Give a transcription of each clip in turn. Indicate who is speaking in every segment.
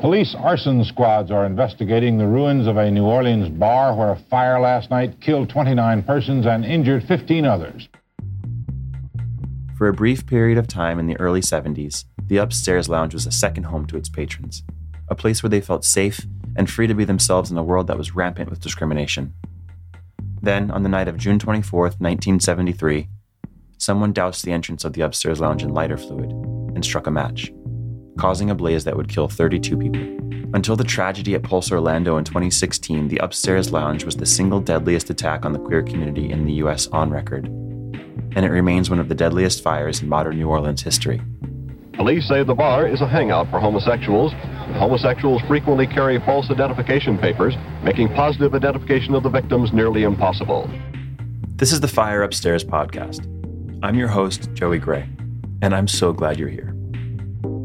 Speaker 1: Police arson squads are investigating the ruins of a New Orleans bar where a fire last night killed 29 persons and injured 15 others.
Speaker 2: For a brief period of time in the early 70s, the upstairs lounge was a second home to its patrons, a place where they felt safe and free to be themselves in a world that was rampant with discrimination. Then, on the night of June 24, 1973, someone doused the entrance of the upstairs lounge in lighter fluid and struck a match causing a blaze that would kill 32 people. Until the tragedy at Pulse Orlando in 2016, the upstairs lounge was the single deadliest attack on the queer community in the US on record. And it remains one of the deadliest fires in modern New Orleans history.
Speaker 3: Police say the bar is a hangout for homosexuals. Homosexuals frequently carry false identification papers, making positive identification of the victims nearly impossible.
Speaker 2: This is the Fire Upstairs podcast. I'm your host, Joey Gray, and I'm so glad you're here.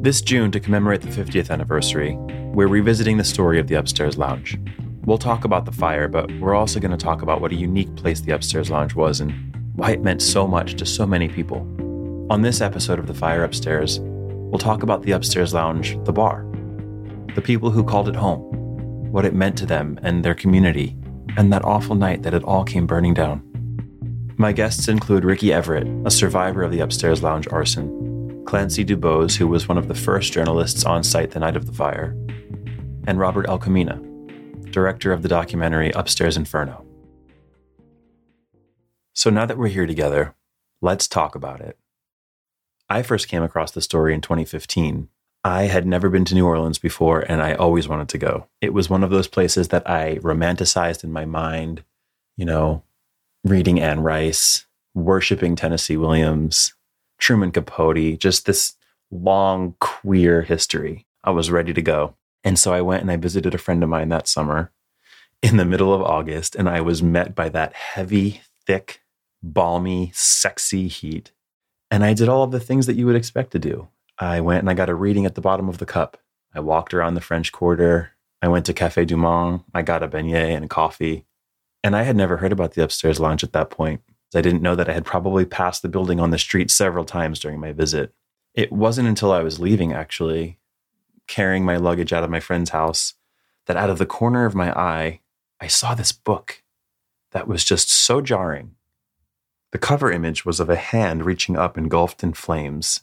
Speaker 2: This June, to commemorate the 50th anniversary, we're revisiting the story of the Upstairs Lounge. We'll talk about the fire, but we're also going to talk about what a unique place the Upstairs Lounge was and why it meant so much to so many people. On this episode of The Fire Upstairs, we'll talk about the Upstairs Lounge, the bar, the people who called it home, what it meant to them and their community, and that awful night that it all came burning down. My guests include Ricky Everett, a survivor of the Upstairs Lounge arson, Clancy Dubos, who was one of the first journalists on site the night of the fire, and Robert L. Camina, director of the documentary Upstairs Inferno. So now that we're here together, let's talk about it. I first came across the story in 2015. I had never been to New Orleans before, and I always wanted to go. It was one of those places that I romanticized in my mind, you know, reading Anne Rice, worshiping Tennessee Williams, Truman Capote, just this long queer history. I was ready to go. And so I went and I visited a friend of mine that summer in the middle of August, and I was met by that heavy, thick, balmy, sexy heat. And I did all of the things that you would expect to do. I went and I got a reading at the bottom of the cup. I walked around the French Quarter. I went to Cafe Du Monde. I got a beignet and a coffee. And I had never heard about the upstairs lounge at that point. I didn't know that I had probably passed the building on the street several times during my visit. It wasn't until I was leaving, actually, carrying my luggage out of my friend's house, that out of the corner of my eye, I saw this book that was just so jarring. The cover image was of a hand reaching up engulfed in flames,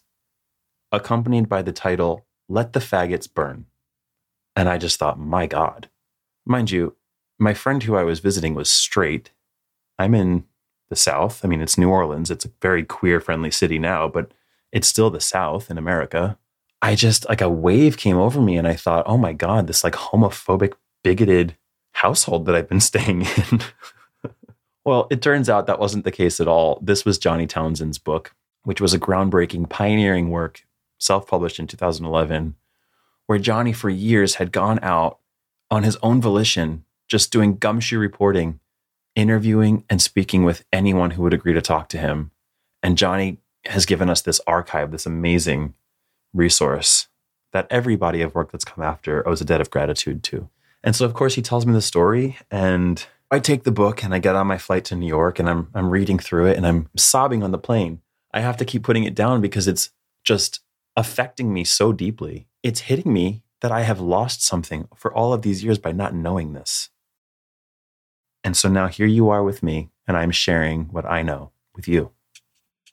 Speaker 2: accompanied by the title, Let the Faggots Burn. And I just thought, my God. Mind you, my friend who I was visiting was straight. I'm in the South. I mean, it's New Orleans. It's a very queer friendly city now, but it's still the South in America. I just like a wave came over me and I thought, oh my God, this like homophobic, bigoted household that I've been staying in. well, it turns out that wasn't the case at all. This was Johnny Townsend's book, which was a groundbreaking, pioneering work, self published in 2011, where Johnny for years had gone out on his own volition, just doing gumshoe reporting interviewing and speaking with anyone who would agree to talk to him. And Johnny has given us this archive, this amazing resource that every body of work that's come after owes a debt of gratitude to. And so, of course, he tells me the story, and I take the book and I get on my flight to New York and I'm, I'm reading through it and I'm sobbing on the plane. I have to keep putting it down because it's just affecting me so deeply. It's hitting me that I have lost something for all of these years by not knowing this. And so now here you are with me, and I'm sharing what I know with you.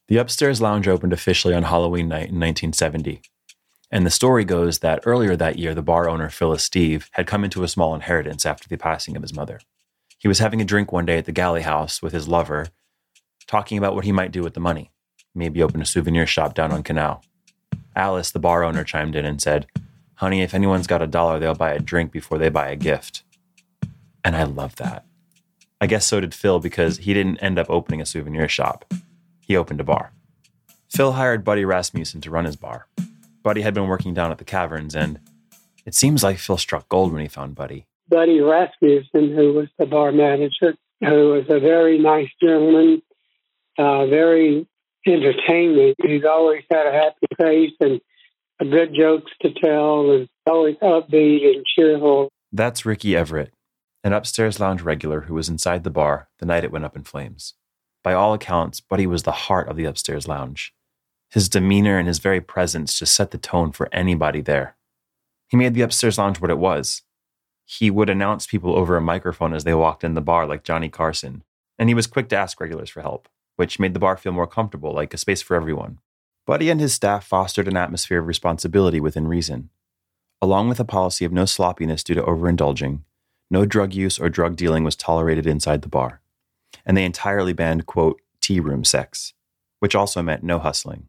Speaker 2: The upstairs lounge opened officially on Halloween night in 1970. And the story goes that earlier that year, the bar owner, Phil Esteve, had come into a small inheritance after the passing of his mother. He was having a drink one day at the galley house with his lover, talking about what he might do with the money. Maybe open a souvenir shop down on Canal. Alice, the bar owner, chimed in and said, Honey, if anyone's got a dollar, they'll buy a drink before they buy a gift. And I love that. I guess so did Phil because he didn't end up opening a souvenir shop. He opened a bar. Phil hired Buddy Rasmussen to run his bar. Buddy had been working down at the caverns, and it seems like Phil struck gold when he found Buddy.
Speaker 4: Buddy Rasmussen, who was the bar manager, who was a very nice gentleman, uh, very entertaining. He's always had a happy face and good jokes to tell, and always upbeat and cheerful.
Speaker 2: That's Ricky Everett, an upstairs lounge regular who was inside the bar the night it went up in flames. By all accounts, Buddy was the heart of the upstairs lounge. His demeanor and his very presence just set the tone for anybody there. He made the upstairs lounge what it was. He would announce people over a microphone as they walked in the bar, like Johnny Carson, and he was quick to ask regulars for help, which made the bar feel more comfortable, like a space for everyone. Buddy and his staff fostered an atmosphere of responsibility within reason. Along with a policy of no sloppiness due to overindulging, no drug use or drug dealing was tolerated inside the bar. And they entirely banned, quote, tea room sex, which also meant no hustling.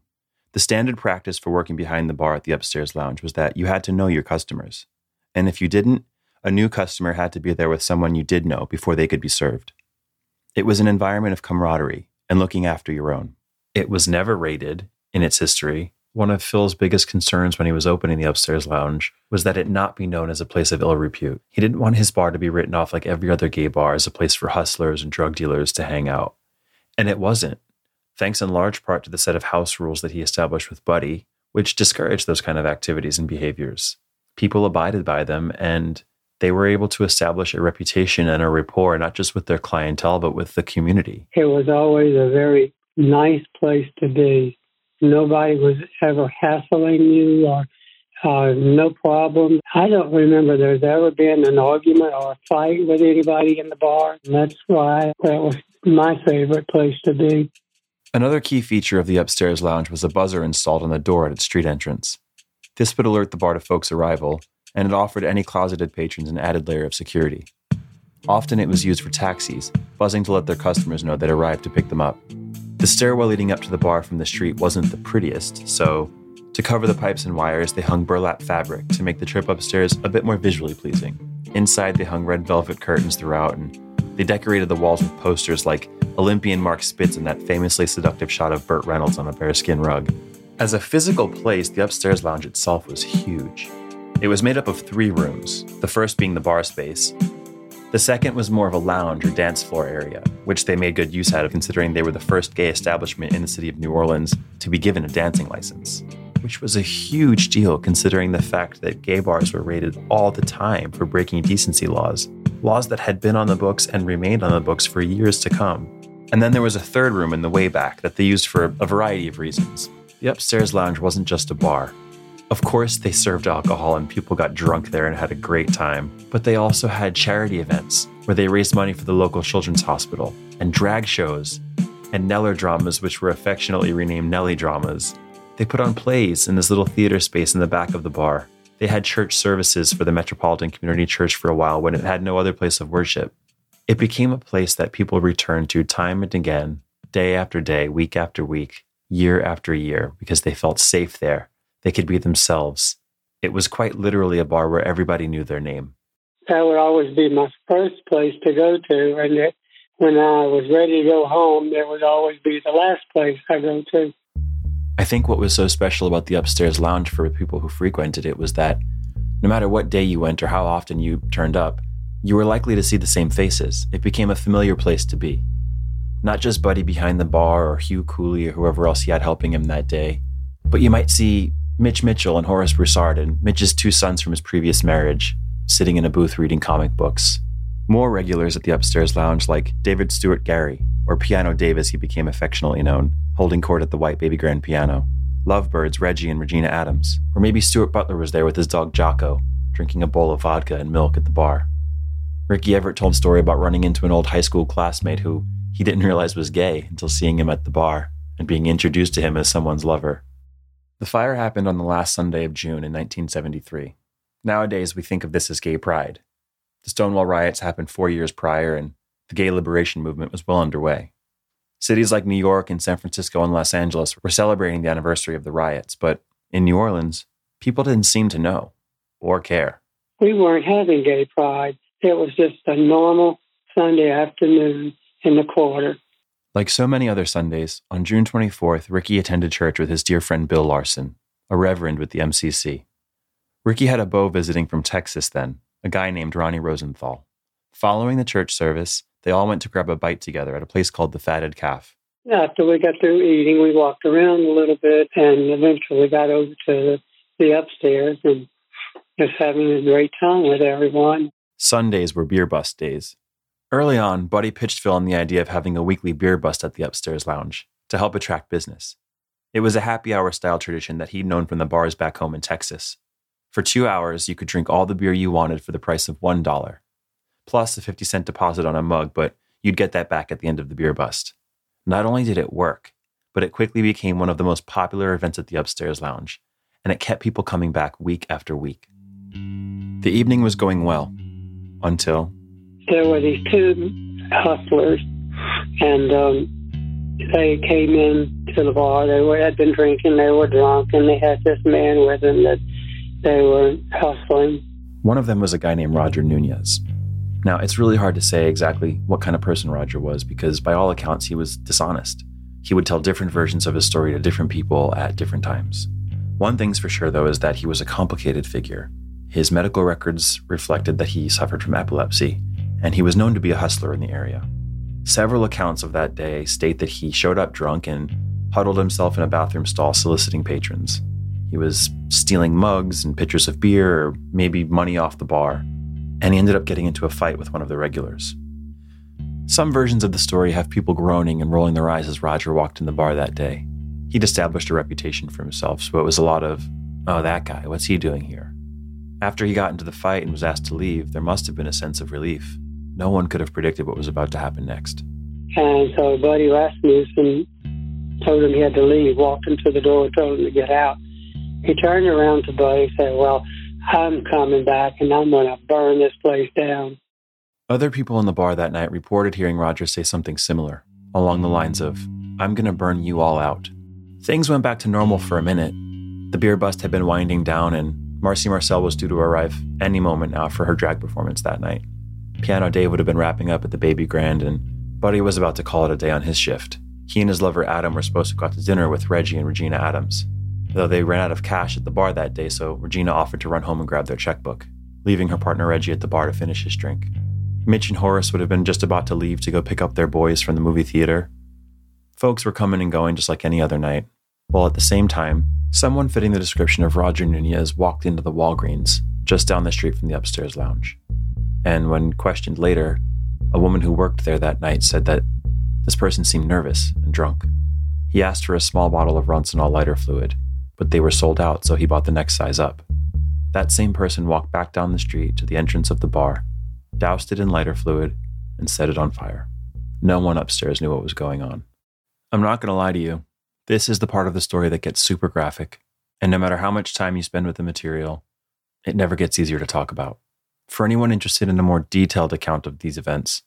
Speaker 2: The standard practice for working behind the bar at the upstairs lounge was that you had to know your customers. And if you didn't, a new customer had to be there with someone you did know before they could be served. It was an environment of camaraderie and looking after your own. It was never rated in its history. One of Phil's biggest concerns when he was opening the upstairs lounge was that it not be known as a place of ill repute. He didn't want his bar to be written off like every other gay bar as a place for hustlers and drug dealers to hang out. And it wasn't, thanks in large part to the set of house rules that he established with Buddy, which discouraged those kind of activities and behaviors. People abided by them and they were able to establish a reputation and a rapport, not just with their clientele, but with the community.
Speaker 4: It was always a very nice place to be. Nobody was ever hassling you or uh, no problem. I don't remember there's ever been an argument or a fight with anybody in the bar. And that's why that was my favorite place to be.
Speaker 2: Another key feature of the upstairs lounge was a buzzer installed on the door at its street entrance. This would alert the bar to folks' arrival, and it offered any closeted patrons an added layer of security. Often it was used for taxis, buzzing to let their customers know they'd arrived to pick them up. The stairwell leading up to the bar from the street wasn't the prettiest, so to cover the pipes and wires, they hung burlap fabric to make the trip upstairs a bit more visually pleasing. Inside, they hung red velvet curtains throughout, and they decorated the walls with posters like Olympian Mark Spitz in that famously seductive shot of Burt Reynolds on a bearskin rug. As a physical place, the upstairs lounge itself was huge. It was made up of three rooms, the first being the bar space. The second was more of a lounge or dance floor area, which they made good use out of considering they were the first gay establishment in the city of New Orleans to be given a dancing license, which was a huge deal considering the fact that gay bars were raided all the time for breaking decency laws, laws that had been on the books and remained on the books for years to come. And then there was a third room in the way back that they used for a variety of reasons. The upstairs lounge wasn't just a bar, of course, they served alcohol and people got drunk there and had a great time, but they also had charity events where they raised money for the local children's hospital, and drag shows, and Neller dramas, which were affectionately renamed Nelly dramas. They put on plays in this little theater space in the back of the bar. They had church services for the Metropolitan Community Church for a while when it had no other place of worship. It became a place that people returned to time and again, day after day, week after week, year after year, because they felt safe there they could be themselves. It was quite literally a bar where everybody knew their name.
Speaker 4: That would always be my first place to go to. And it, when I was ready to go home, that would always be the last place I go to.
Speaker 2: I think what was so special about the upstairs lounge for people who frequented it was that no matter what day you went or how often you turned up, you were likely to see the same faces. It became a familiar place to be. Not just Buddy behind the bar or Hugh Cooley or whoever else he had helping him that day, but you might see Mitch Mitchell and Horace Broussard and Mitch's two sons from his previous marriage, sitting in a booth reading comic books. More regulars at the upstairs lounge, like David Stewart Gary, or Piano Dave as he became affectionately known, holding court at the white baby grand piano. Lovebirds Reggie and Regina Adams, or maybe Stuart Butler was there with his dog Jocko, drinking a bowl of vodka and milk at the bar. Ricky Everett told a story about running into an old high school classmate who he didn't realize was gay until seeing him at the bar and being introduced to him as someone's lover. The fire happened on the last Sunday of June in 1973. Nowadays, we think of this as gay pride. The Stonewall riots happened four years prior, and the gay liberation movement was well underway. Cities like New York and San Francisco and Los Angeles were celebrating the anniversary of the riots, but in New Orleans, people didn't seem to know or care.
Speaker 4: We weren't having gay pride. It was just a normal Sunday afternoon in the quarter.
Speaker 2: Like so many other Sundays, on June 24th, Ricky attended church with his dear friend Bill Larson, a reverend with the MCC. Ricky had a beau visiting from Texas then, a guy named Ronnie Rosenthal. Following the church service, they all went to grab a bite together at a place called the Fatted Calf.
Speaker 4: After we got through eating, we walked around a little bit and eventually got over to the, the upstairs and just having a great time with everyone.
Speaker 2: Sundays were beer bust days, Early on, Buddy pitched Phil on the idea of having a weekly beer bust at the upstairs lounge to help attract business. It was a happy hour style tradition that he'd known from the bars back home in Texas. For two hours, you could drink all the beer you wanted for the price of $1, plus a 50 cent deposit on a mug, but you'd get that back at the end of the beer bust. Not only did it work, but it quickly became one of the most popular events at the upstairs lounge, and it kept people coming back week after week. The evening was going well until.
Speaker 4: There were these two hustlers, and um, they came in to the bar. They were, had been drinking, they were drunk, and they had this man with them that they were hustling.
Speaker 2: One of them was a guy named Roger Nunez. Now, it's really hard to say exactly what kind of person Roger was because, by all accounts, he was dishonest. He would tell different versions of his story to different people at different times. One thing's for sure, though, is that he was a complicated figure. His medical records reflected that he suffered from epilepsy, and he was known to be a hustler in the area. Several accounts of that day state that he showed up drunk and huddled himself in a bathroom stall soliciting patrons. He was stealing mugs and pitchers of beer or maybe money off the bar, and he ended up getting into a fight with one of the regulars. Some versions of the story have people groaning and rolling their eyes as Roger walked in the bar that day. He'd established a reputation for himself, so it was a lot of, oh, that guy, what's he doing here? After he got into the fight and was asked to leave, there must have been a sense of relief. No one could have predicted what was about to happen next.
Speaker 4: And so Buddy Rasmussen told him he had to leave, walked him to the door, told him to get out. He turned around to Buddy and said, Well, I'm coming back and I'm going to burn this place down.
Speaker 2: Other people in the bar that night reported hearing Rogers say something similar, along the lines of, I'm going to burn you all out. Things went back to normal for a minute. The beer bust had been winding down, and Marcy Marcel was due to arrive any moment now for her drag performance that night. Piano Dave would have been wrapping up at the Baby Grand, and Buddy was about to call it a day on his shift. He and his lover Adam were supposed to go out to dinner with Reggie and Regina Adams, though they ran out of cash at the bar that day, so Regina offered to run home and grab their checkbook, leaving her partner Reggie at the bar to finish his drink. Mitch and Horace would have been just about to leave to go pick up their boys from the movie theater. Folks were coming and going just like any other night, while at the same time, someone fitting the description of Roger Nunez walked into the Walgreens just down the street from the upstairs lounge. And when questioned later, a woman who worked there that night said that this person seemed nervous and drunk. He asked for a small bottle of Ronsonol lighter fluid, but they were sold out, so he bought the next size up. That same person walked back down the street to the entrance of the bar, doused it in lighter fluid, and set it on fire. No one upstairs knew what was going on. I'm not going to lie to you. This is the part of the story that gets super graphic, and no matter how much time you spend with the material, it never gets easier to talk about. For anyone interested in a more detailed account of these events,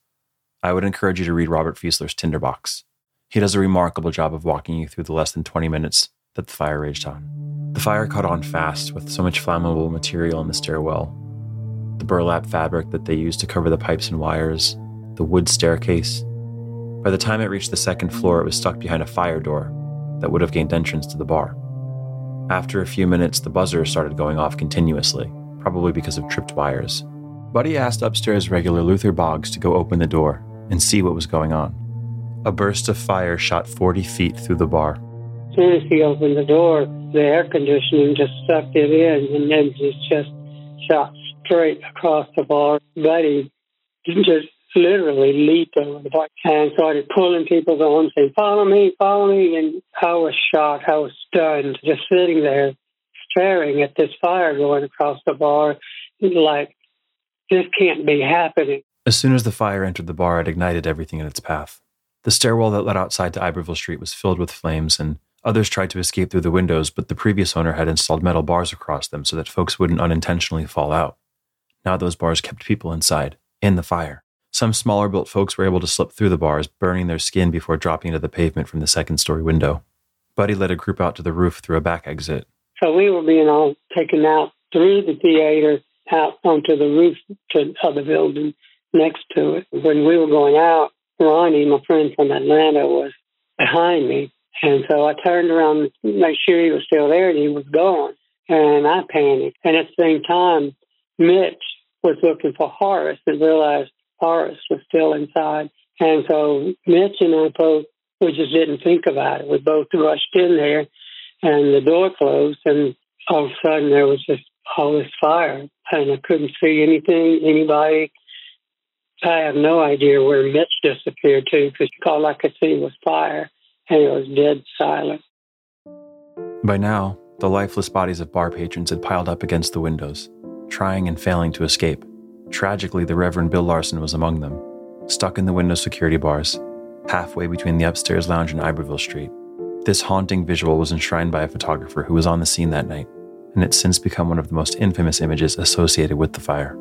Speaker 2: I would encourage you to read Robert Fieseler's Tinderbox. He does a remarkable job of walking you through the less than 20 minutes that the fire raged on. The fire caught on fast with so much flammable material in the stairwell. The burlap fabric that they used to cover the pipes and wires, the wood staircase. By the time it reached the second floor, it was stuck behind a fire door that would have gained entrance to the bar. After a few minutes, the buzzer started going off continuously, probably because of tripped wires. Buddy asked upstairs regular Luther Boggs to go open the door and see what was going on. A burst of fire shot 40 feet through the bar.
Speaker 4: As soon as he opened the door, the air conditioning just sucked it in, and then it just shot straight across the bar. Buddy just literally leaped over the bar and started pulling people on, saying, Follow me, follow me. And I was shocked. I was stunned, just sitting there staring at this fire going across the bar like this can't be happening.
Speaker 2: As soon as the fire entered the bar, it ignited everything in its path. The stairwell that led outside to Iberville Street was filled with flames, and others tried to escape through the windows, but the previous owner had installed metal bars across them so that folks wouldn't unintentionally fall out. Now those bars kept people inside, in the fire. Some smaller built folks were able to slip through the bars, burning their skin before dropping to the pavement from the second story window. Buddy led a group out to the roof through a back exit.
Speaker 4: So we were being all taken out through the theater out onto the roof to, of the building next to it. When we were going out, Ronnie, my friend from Atlanta, was behind me. And so I turned around to make sure he was still there and he was gone. And I panicked. And at the same time, Mitch was looking for Horace and realized Horace was still inside. And so Mitch and I both, we just didn't think about it. We both rushed in there and the door closed and all of a sudden there was just all this fire and I couldn't see anything, anybody. I have no idea where Mitch disappeared to because all I could see was fire and it was dead silent.
Speaker 2: By now, The lifeless bodies of bar patrons had piled up against the windows, trying and failing to escape. Tragically, the Reverend Bill Larson was among them, stuck in the window security bars, halfway between the upstairs lounge and Iberville Street. This haunting visual was enshrined by a photographer who was on the scene that night, and it's since become one of the most infamous images associated with the fire.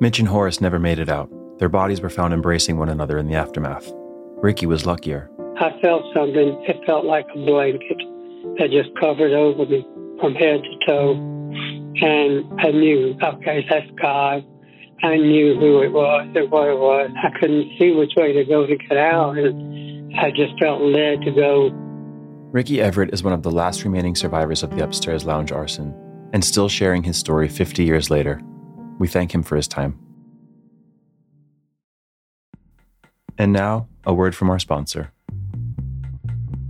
Speaker 2: Mitch and Horace never made it out. Their bodies were found embracing one another in the aftermath. Ricky was luckier.
Speaker 4: I felt something. It felt like a blanket that just covered over me from head to toe. And I knew, okay, that's God. I knew who it was and what it was. I couldn't see which way to go to get out. And I just felt led to go.
Speaker 2: Ricky Everett is one of the last remaining survivors of the upstairs lounge arson and still sharing his story 50 years later. We thank him for his time. And now, a word from our sponsor.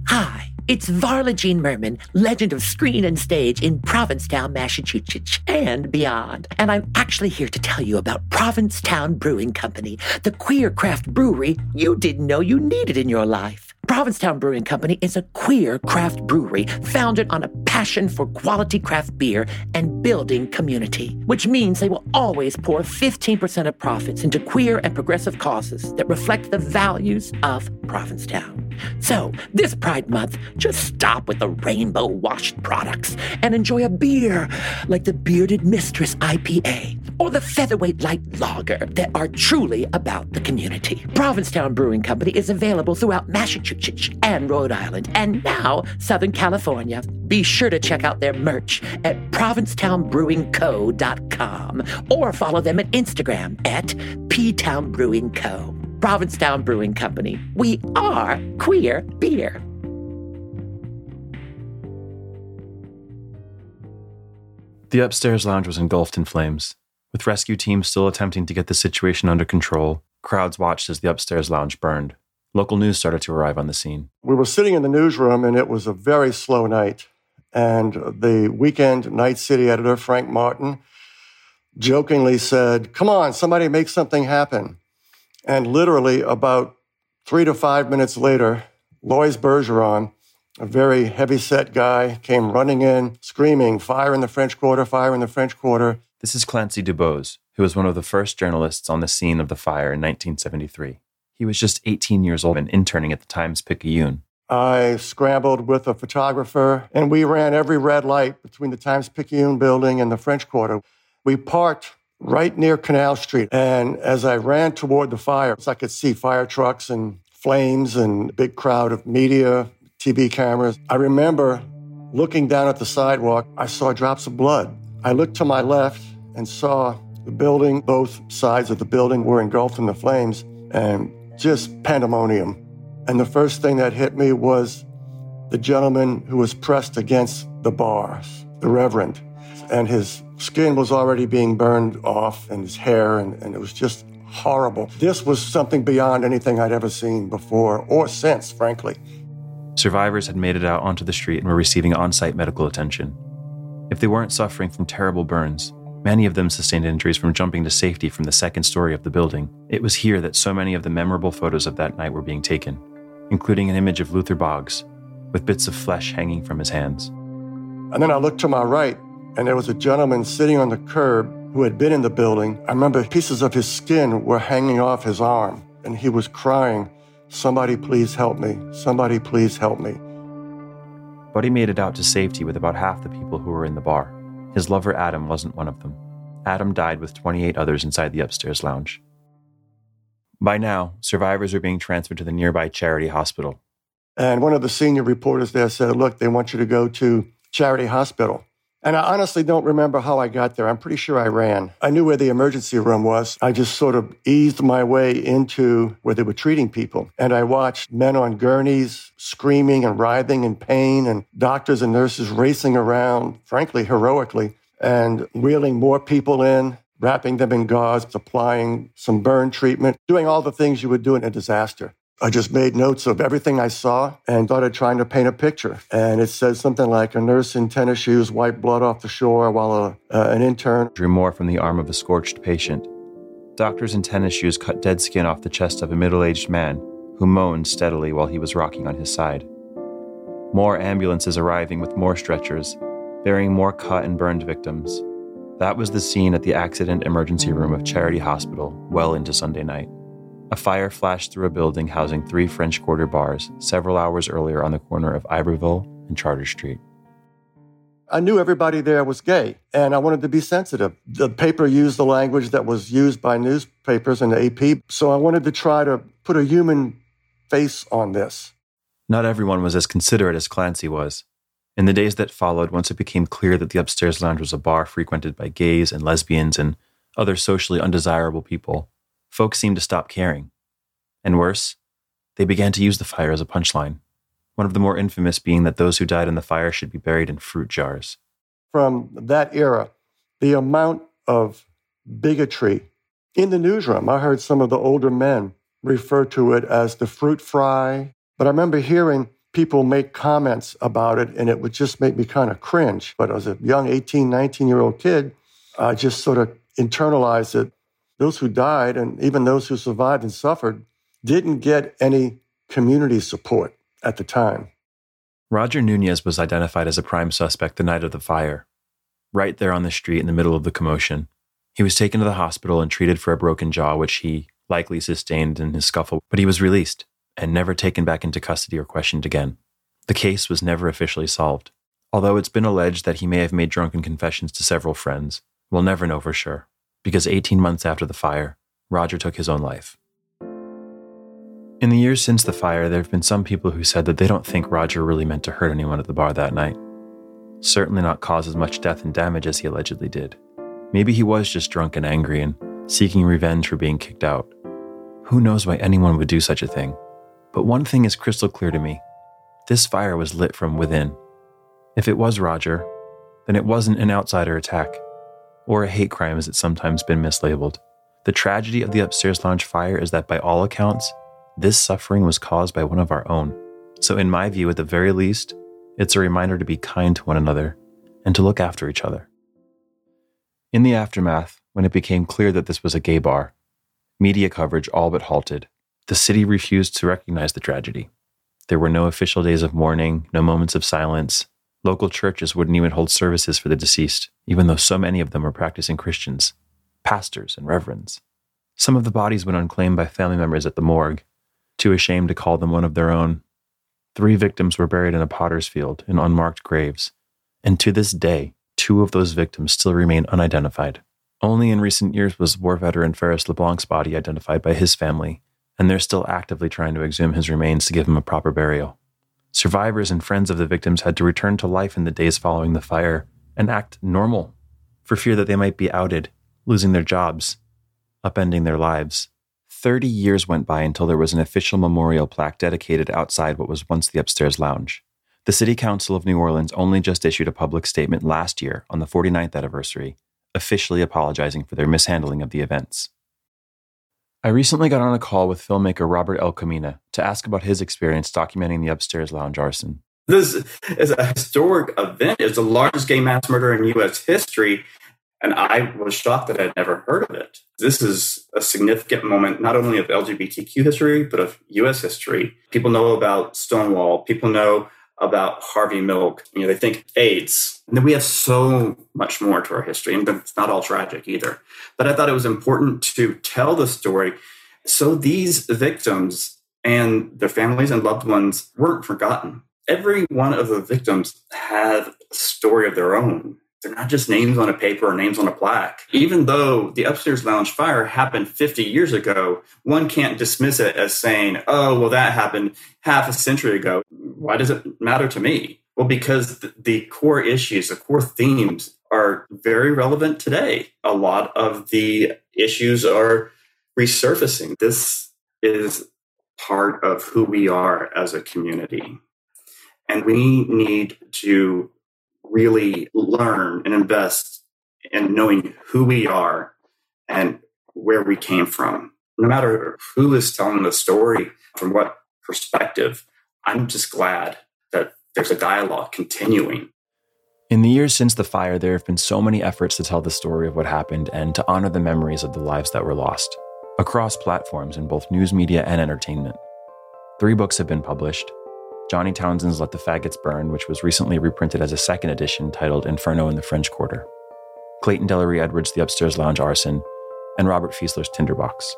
Speaker 5: Hi, it's Varla Jean Merman, legend of screen and stage in Provincetown, Massachusetts, and beyond. And I'm actually here to tell you about Provincetown Brewing Company, the queer craft brewery you didn't know you needed in your life. Provincetown Brewing Company is a queer craft brewery founded on a passion for quality craft beer and building community, which means they will always pour 15% of profits into queer and progressive causes that reflect the values of Provincetown. So, this Pride Month, just stop with the rainbow washed products and enjoy a beer like the Bearded Mistress IPA or the Featherweight Light Lager that are truly about the community. Provincetown Brewing Company is available throughout Massachusetts and Rhode Island and now Southern California. Be sure to check out their merch at provincetownbrewingco.com or follow them at Instagram at P-Town Brewing Co. Provincetown Brewing Company. We are queer beer.
Speaker 2: The upstairs lounge was engulfed in flames. With rescue teams still attempting to get the situation under control, crowds watched as the upstairs lounge burned. Local news started to arrive on the scene.
Speaker 6: We were sitting in the newsroom, and it was a very slow night. And the weekend night city editor, Frank Martin, jokingly said, Come on, somebody make something happen. And literally, about three to five minutes later, Lois Bergeron, a very heavy set guy, came running in, screaming, Fire in the French Quarter, fire in the French Quarter.
Speaker 2: This is Clancy Dubos, who was one of the first journalists on the scene of the fire in 1973. He was just 18 years old and interning at the Times Picayune.
Speaker 6: I scrambled with a photographer, and we ran every red light between the Times Picayune building and the French Quarter. We parked right near Canal Street, and as I ran toward the fire, I could see fire trucks and flames and a big crowd of media, TV cameras. I remember looking down at the sidewalk, I saw drops of blood. I looked to my left and saw the building, both sides of the building were engulfed in the flames, and just pandemonium. And the first thing that hit me was the gentleman who was pressed against the bars, the Reverend, and his skin was already being burned off and his hair, and, and it was just horrible. This was something beyond anything I'd ever seen before or since, frankly.
Speaker 2: Survivors had made it out onto the street and were receiving on site medical attention. If they weren't suffering from terrible burns, many of them sustained injuries from jumping to safety from the second story of the building. It was here that so many of the memorable photos of that night were being taken, including an image of Luther Boggs, with bits of flesh hanging from his hands.
Speaker 6: And then I looked to my right, and there was a gentleman sitting on the curb who had been in the building. I remember pieces of his skin were hanging off his arm, and he was crying, Somebody please help me. Somebody please help me.
Speaker 2: Buddy made it out to safety with about half the people who were in the bar. His lover Adam wasn't one of them. Adam died with 28 others inside the upstairs lounge. By now, survivors are being transferred to the nearby charity hospital.
Speaker 6: And one of the senior reporters there said, Look, they want you to go to Charity Hospital. And I honestly don't remember how I got there. I'm pretty sure I ran. I knew where the emergency room was. I just sort of eased my way into where they were treating people. And I watched men on gurneys screaming and writhing in pain, and doctors and nurses racing around, frankly, heroically, and wheeling more people in, wrapping them in gauze, applying some burn treatment, doing all the things you would do in a disaster. I just made notes of everything I saw and started trying to paint a picture. And it says something like a nurse in tennis shoes wiped blood off the shore while a, uh, an intern
Speaker 2: drew more from the arm of a scorched patient. Doctors in tennis shoes cut dead skin off the chest of a middle aged man who moaned steadily while he was rocking on his side. More ambulances arriving with more stretchers, bearing more cut and burned victims. That was the scene at the accident emergency room of Charity Hospital well into Sunday night. A fire flashed through a building housing three French Quarter bars several hours earlier on the corner of Iberville and Chartres Street.
Speaker 6: I knew everybody there was gay, and I wanted to be sensitive. The paper used the language that was used by newspapers and the AP, so I wanted to try to put a human face on this.
Speaker 2: Not everyone was as considerate as Clancy was. In the days that followed, once it became clear that the upstairs lounge was a bar frequented by gays and lesbians and other socially undesirable people, folks seemed to stop caring. And worse, they began to use the fire as a punchline one of the more infamous being that those who died in the fire should be buried in fruit jars.
Speaker 6: From that era, the amount of bigotry in the newsroom, I heard some of the older men refer to it as the fruit fry. But I remember hearing people make comments about it, and it would just make me kind of cringe. But as a young 18, 19 year old kid, I just sort of internalized it. Those who died, and even those who survived and suffered, didn't get any community support at the time.
Speaker 2: Roger Nunez was identified as a prime suspect the night of the fire, right there on the street in the middle of the commotion. He was taken to the hospital and treated for a broken jaw, which he likely sustained in his scuffle, but he was released and never taken back into custody or questioned again. The case was never officially solved, although it's been alleged that he may have made drunken confessions to several friends. We'll never know for sure, because 18 months after the fire, Roger took his own life. In the years since the fire, there have been some people who said that they don't think Roger really meant to hurt anyone at the bar that night. Certainly not cause as much death and damage as he allegedly did. Maybe he was just drunk and angry and seeking revenge for being kicked out. Who knows why anyone would do such a thing? But one thing is crystal clear to me this fire was lit from within. If it was Roger, then it wasn't an outsider attack, or a hate crime as it's sometimes been mislabeled. The tragedy of the upstairs lounge fire is that, by all accounts, this suffering was caused by one of our own. So, in my view, at the very least, it's a reminder to be kind to one another and to look after each other. In the aftermath, when it became clear that this was a gay bar, media coverage all but halted. The city refused to recognize the tragedy. There were no official days of mourning, no moments of silence. Local churches wouldn't even hold services for the deceased, even though so many of them were practicing Christians, pastors, and reverends. Some of the bodies went unclaimed by family members at the morgue, too ashamed to call them one of their own. Three victims were buried in a potter's field in unmarked graves, and to this day, two of those victims still remain unidentified. Only in recent years was war veteran Ferris LeBlanc's body identified by his family, and they're still actively trying to exhume his remains to give him a proper burial. Survivors and friends of the victims had to return to life in the days following the fire and act normal for fear that they might be outed, losing their jobs, upending their lives. 30 years went by until there was an official memorial plaque dedicated outside what was once the upstairs lounge. The City Council of New Orleans only just issued a public statement last year on the 49th anniversary, officially apologizing for their mishandling of the events. I recently got on a call with filmmaker Robert L. Camina to ask about his experience documenting the upstairs lounge arson.
Speaker 7: This is a historic event. It's the largest gay mass murder in U.S. history. And I was shocked that I'd never heard of it. This is a significant moment, not only of LGBTQ history, but of US history. People know about Stonewall. People know about Harvey Milk. You know, they think AIDS. And then we have so much more to our history. And it's not all tragic either. But I thought it was important to tell the story so these victims and their families and loved ones weren't forgotten. Every one of the victims had a story of their own they're not just names on a paper or names on a plaque. Even though the upstairs lounge fire happened 50 years ago, one can't dismiss it as saying, oh, well, that happened half a century ago. Why does it matter to me? Well, because the core issues, the core themes are very relevant today. A lot of the issues are resurfacing. This is part of who we are as a community. And we need to really learn and invest in knowing who we are and where we came from. No matter who is telling the story, from what perspective, I'm just glad that there's a dialogue continuing.
Speaker 2: In the years since the fire, there have been so many efforts to tell the story of what happened and to honor the memories of the lives that were lost across platforms in both news media and entertainment. Three books have been published Johnny Townsend's Let the Faggots Burn, which was recently reprinted as a second edition titled Inferno in the French Quarter, Clayton Delery Edwards' The Upstairs Lounge Arson, and Robert Fieseler's Tinderbox.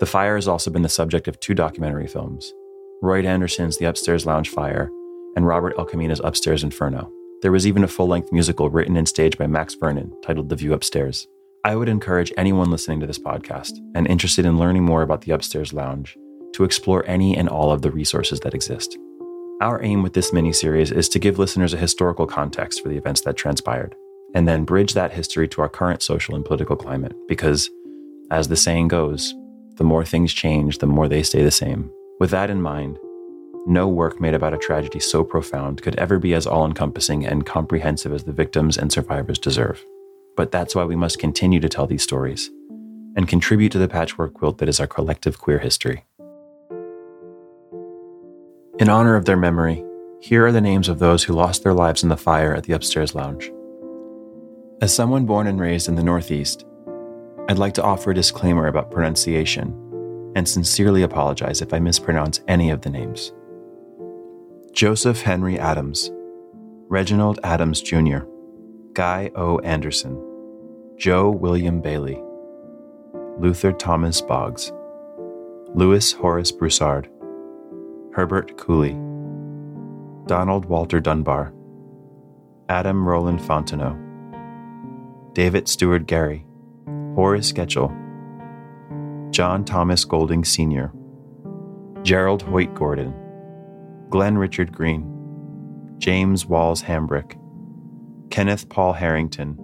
Speaker 2: The fire has also been the subject of two documentary films Royd Anderson's The Upstairs Lounge Fire and Robert L. Camina's Upstairs Inferno. There was even a full length musical written and staged by Max Vernon titled The View Upstairs. I would encourage anyone listening to this podcast and interested in learning more about the Upstairs Lounge to explore any and all of the resources that exist. Our aim with this mini series is to give listeners a historical context for the events that transpired, and then bridge that history to our current social and political climate, because, as the saying goes, the more things change, the more they stay the same. With that in mind, no work made about a tragedy so profound could ever be as all encompassing and comprehensive as the victims and survivors deserve. But that's why we must continue to tell these stories and contribute to the patchwork quilt that is our collective queer history. In honor of their memory, here are the names of those who lost their lives in the fire at the upstairs lounge. As someone born and raised in the Northeast, I'd like to offer a disclaimer about pronunciation and sincerely apologize if I mispronounce any of the names. Joseph Henry Adams, Reginald Adams Jr., Guy O. Anderson, Joe William Bailey, Luther Thomas Boggs, Louis Horace Broussard, Herbert Cooley, Donald Walter Dunbar, Adam Roland Fontenot, David Stewart Gary, Horace Getchell, John Thomas Golding Sr., Gerald Hoyt Gordon, Glenn Richard Green, James Walls Hambrick, Kenneth Paul Harrington,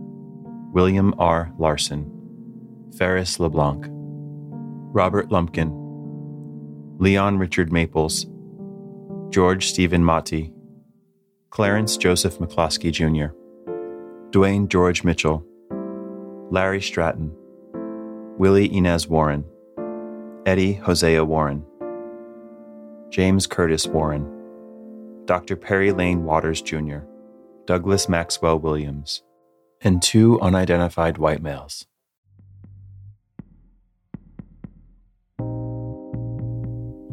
Speaker 2: William R. Larson, Ferris LeBlanc, Robert Lumpkin, Leon Richard Maples, George Stephen Matyi, Clarence Joseph McCloskey Jr., Dwayne George Mitchell, Larry Stratton, Willie Inez Warren, Eddie Hosea Warren, James Curtis Warren, Dr. Perry Lane Waters Jr., Douglas Maxwell Williams, and two unidentified white males.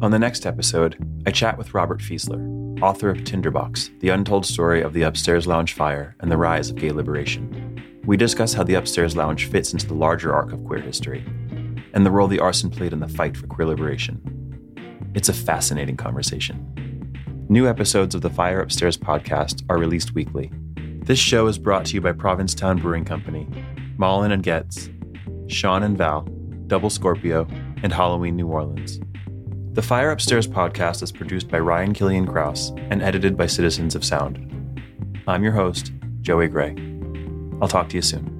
Speaker 2: On the next episode, I chat with Robert Fieseler, author of Tinderbox The Untold Story of the Upstairs Lounge Fire and the Rise of Gay Liberation. We discuss how the Upstairs Lounge fits into the larger arc of queer history and the role the arson played in the fight for queer liberation. It's a fascinating conversation. New episodes of the Fire Upstairs podcast are released weekly. This show is brought to you by Provincetown Brewing Company, Mullen and Getz, Sean and Val, Double Scorpio, and Halloween New Orleans. The Fire Upstairs podcast is produced by Ryan Killian Kraus and edited by Citizens of Sound. I'm your host, Joey Gray. I'll talk to you soon.